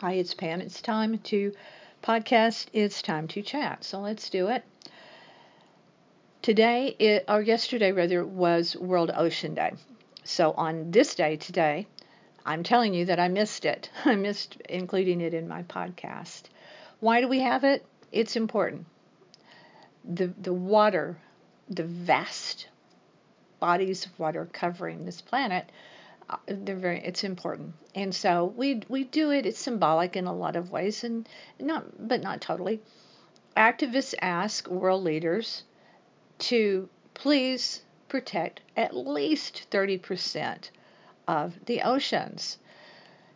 Hi, it's Pam. It's time to podcast. It's time to chat. So let's do it. Today, it, or yesterday rather, was World Ocean Day. So on this day today, I'm telling you that I missed it. I missed including it in my podcast. Why do we have it? It's important. The the water, the vast bodies of water covering this planet they're very it's important. And so we we do it it's symbolic in a lot of ways and not but not totally. Activists ask world leaders to please protect at least 30% of the oceans.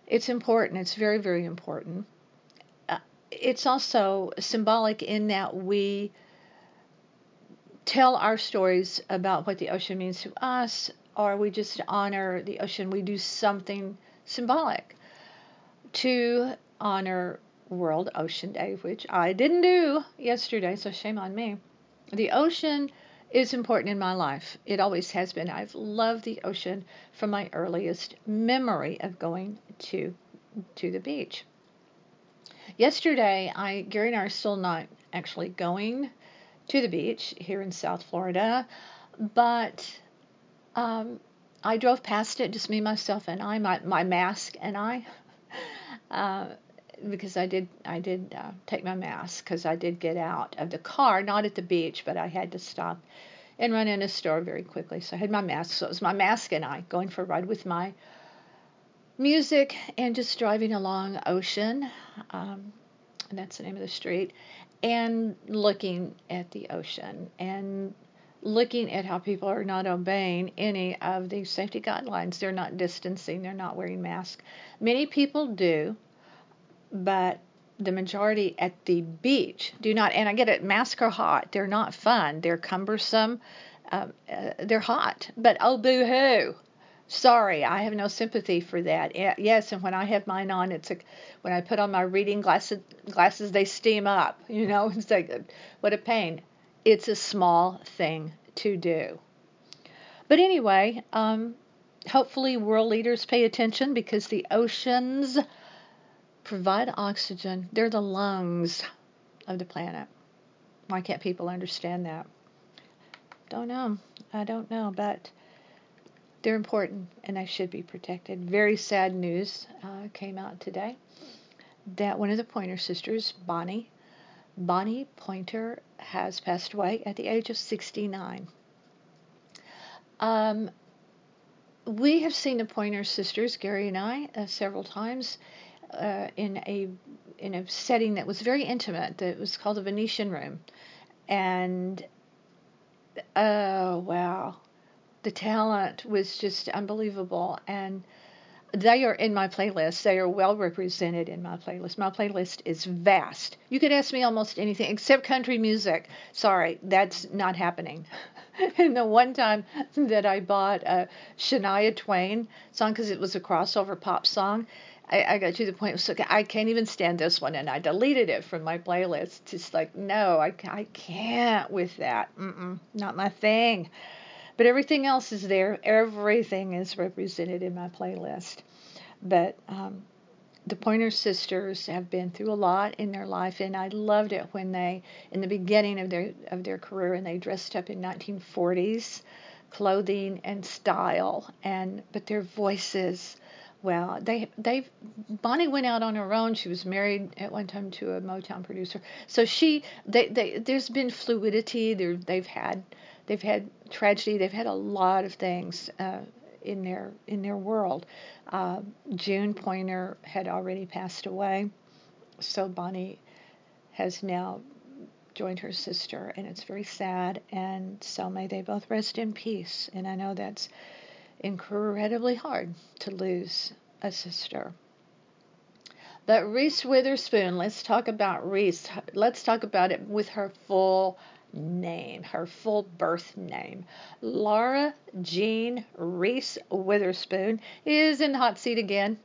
It's important it's very very important. Uh, it's also symbolic in that we tell our stories about what the ocean means to us or we just honor the ocean. We do something symbolic to honor World Ocean Day, which I didn't do yesterday, so shame on me. The ocean is important in my life. It always has been. I've loved the ocean from my earliest memory of going to to the beach. Yesterday, I Gary and I are still not actually going to the beach here in South Florida, but um, I drove past it, just me, myself, and I, my, my mask and I, uh, because I did I did uh, take my mask because I did get out of the car, not at the beach, but I had to stop and run in a store very quickly. So I had my mask. So it was my mask and I going for a ride with my music and just driving along Ocean, um, and that's the name of the street, and looking at the ocean and looking at how people are not obeying any of the safety guidelines. They're not distancing, they're not wearing masks. Many people do, but the majority at the beach do not. And I get it, masks are hot. They're not fun. They're cumbersome. Um, uh, they're hot. But oh, boo hoo. Sorry, I have no sympathy for that. Yes, and when I have mine on, it's a when I put on my reading glasses, glasses they steam up. You know, it's like what a pain it's a small thing to do. But anyway, um, hopefully, world leaders pay attention because the oceans provide oxygen. They're the lungs of the planet. Why can't people understand that? Don't know. I don't know, but they're important and they should be protected. Very sad news uh, came out today that one of the Pointer sisters, Bonnie, Bonnie Pointer has passed away at the age of 69. Um, we have seen the Pointer sisters, Gary and I, uh, several times uh, in a in a setting that was very intimate. That was called the Venetian Room, and oh wow, the talent was just unbelievable and they are in my playlist. They are well represented in my playlist. My playlist is vast. You could ask me almost anything except country music. Sorry, that's not happening. and the one time that I bought a Shania Twain song because it was a crossover pop song, I, I got to the point was I can't even stand this one, and I deleted it from my playlist. Just like no, I, I can't with that. Mm-mm, not my thing. But everything else is there. Everything is represented in my playlist. But um, the Pointer Sisters have been through a lot in their life, and I loved it when they, in the beginning of their of their career, and they dressed up in 1940s clothing and style, and but their voices. Well, they they Bonnie went out on her own. She was married at one time to a Motown producer. So she they, they there's been fluidity. There they've had they've had tragedy. They've had a lot of things uh, in their in their world. Uh, June Pointer had already passed away, so Bonnie has now joined her sister, and it's very sad. And so may they both rest in peace. And I know that's incredibly hard to lose a sister. But Reese Witherspoon, let's talk about Reese. Let's talk about it with her full name, her full birth name. Laura Jean Reese Witherspoon is in hot seat again.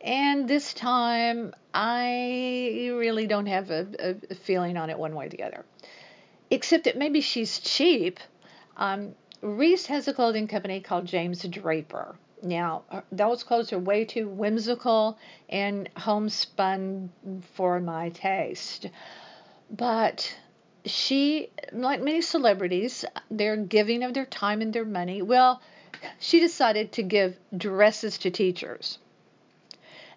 And this time, I really don't have a, a feeling on it one way or the other. Except that maybe she's cheap. Um, Reese has a clothing company called James Draper. Now, those clothes are way too whimsical and homespun for my taste. But she, like many celebrities, they're giving of their time and their money. Well, she decided to give dresses to teachers.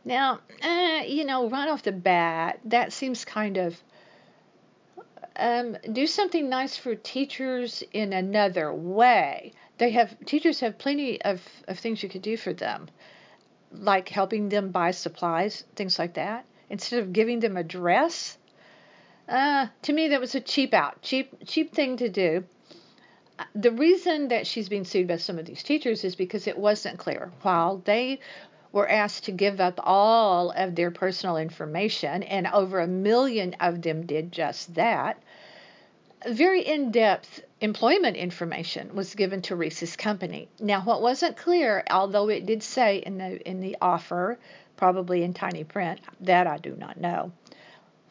Now, eh, you know, right off the bat, that seems kind of um, do something nice for teachers in another way. They have teachers have plenty of, of things you could do for them, like helping them buy supplies, things like that. Instead of giving them a dress, uh, to me that was a cheap out, cheap cheap thing to do. The reason that she's being sued by some of these teachers is because it wasn't clear. While they were asked to give up all of their personal information, and over a million of them did just that very in depth employment information was given to Reese's company. Now, what wasn't clear, although it did say in the, in the offer, probably in tiny print, that I do not know.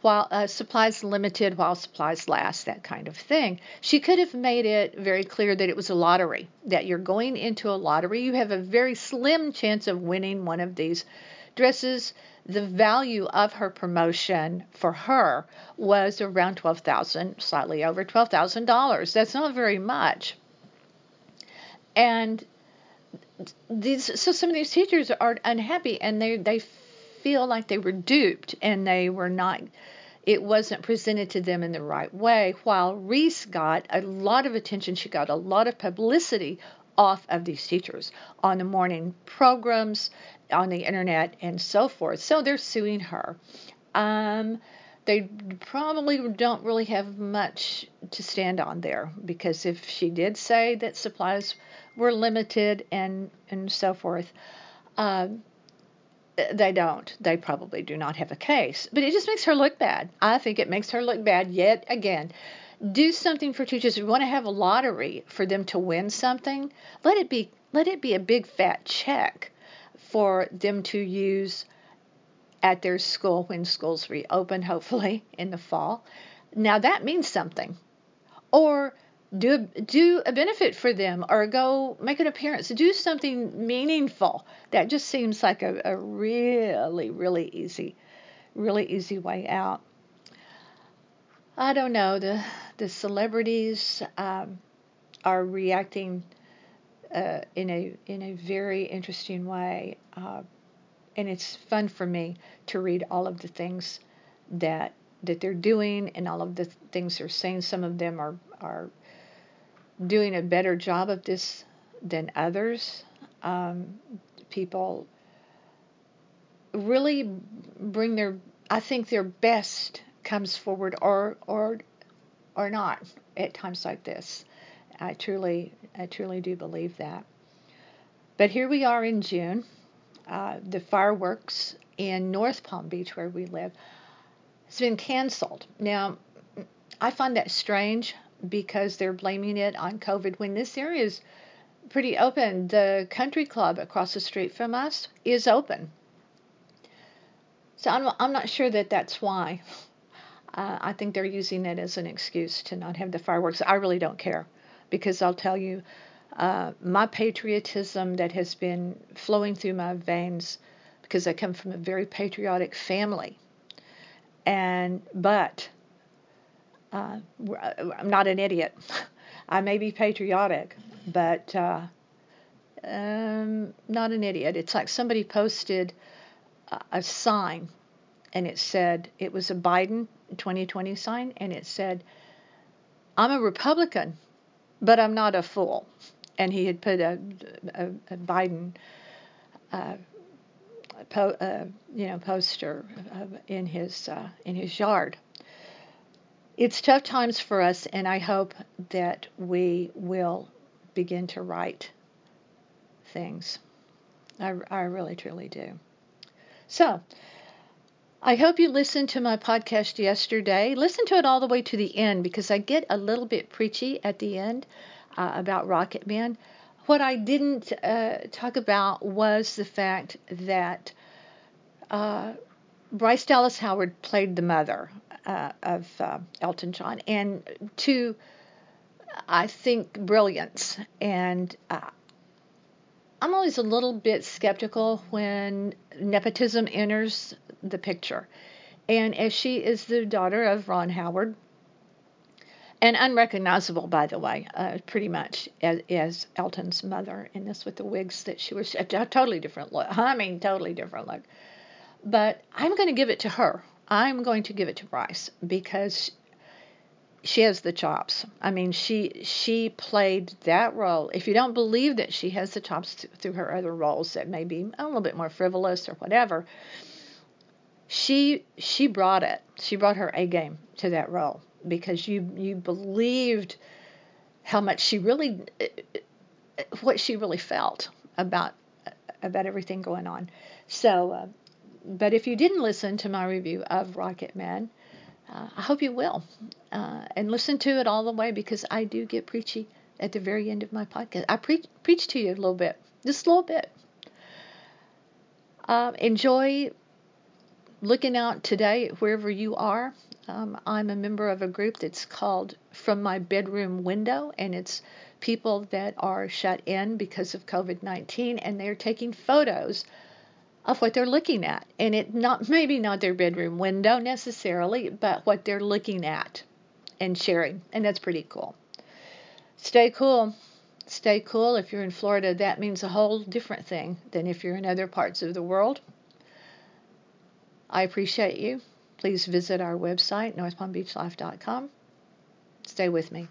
While uh, supplies limited, while supplies last, that kind of thing. She could have made it very clear that it was a lottery, that you're going into a lottery. You have a very slim chance of winning one of these dresses the value of her promotion for her was around twelve thousand, slightly over twelve thousand dollars. That's not very much. And these, so some of these teachers are unhappy, and they they feel like they were duped, and they were not. It wasn't presented to them in the right way. While Reese got a lot of attention, she got a lot of publicity off of these teachers on the morning programs, on the internet, and so forth. So they're suing her. Um, they probably don't really have much to stand on there because if she did say that supplies were limited and and so forth, um, they don't. They probably do not have a case. But it just makes her look bad. I think it makes her look bad yet again do something for teachers. If you want to have a lottery for them to win something, let it be let it be a big fat check for them to use at their school when schools reopen, hopefully in the fall. Now that means something. Or do do a benefit for them or go make an appearance do something meaningful that just seems like a, a really really easy really easy way out I don't know. The the celebrities um, are reacting uh, in a in a very interesting way, uh, and it's fun for me to read all of the things that that they're doing and all of the things they're saying. Some of them are are doing a better job of this than others. Um, people really bring their I think their best comes forward or or or not at times like this. I truly I truly do believe that. But here we are in June. Uh, the fireworks in North Palm Beach, where we live, has been canceled. Now, I find that strange because they're blaming it on COVID when this area is pretty open. The country club across the street from us is open. So I'm, I'm not sure that that's why. Uh, I think they're using it as an excuse to not have the fireworks. I really don't care because I'll tell you, uh, my patriotism that has been flowing through my veins because I come from a very patriotic family. And, but, uh, I'm not an idiot. I may be patriotic, but uh, um, not an idiot. It's like somebody posted a, sign and it said, it was a Biden 2020 sign, and it said, I'm a Republican, but I'm not a fool. And he had put a, a, a Biden, uh, po, uh, you know, poster in his uh, in his yard. It's tough times for us, and I hope that we will begin to right things. I, I really, truly do. So, I hope you listened to my podcast yesterday. Listen to it all the way to the end because I get a little bit preachy at the end uh, about Rocketman. What I didn't uh, talk about was the fact that uh, Bryce Dallas Howard played the mother uh, of uh, Elton John, and to I think brilliance. And uh, I'm always a little bit skeptical when nepotism enters the picture. And as she is the daughter of Ron Howard, and unrecognizable, by the way, uh, pretty much as, as, Elton's mother in this with the wigs that she was a, a totally different look. I mean, totally different look. But I'm going to give it to her. I'm going to give it to Bryce because she has the chops. I mean, she she played that role. If you don't believe that she has the chops through her other roles that may be a little bit more frivolous or whatever, she she brought it. She brought her A game to that role because you you believed how much she really what she really felt about about everything going on. So, uh, but if you didn't listen to my review of Rocketman, uh, I hope you will, uh, and listen to it all the way because I do get preachy at the very end of my podcast. I preach preach to you a little bit, just a little bit. Uh, enjoy looking out today wherever you are. Um, I'm a member of a group that's called From My Bedroom Window, and it's people that are shut in because of COVID 19 and they're taking photos of what they're looking at. And it not maybe not their bedroom window necessarily, but what they're looking at and sharing. And that's pretty cool. Stay cool. Stay cool. If you're in Florida, that means a whole different thing than if you're in other parts of the world. I appreciate you. Please visit our website, northpalmbeachlife.com. Stay with me.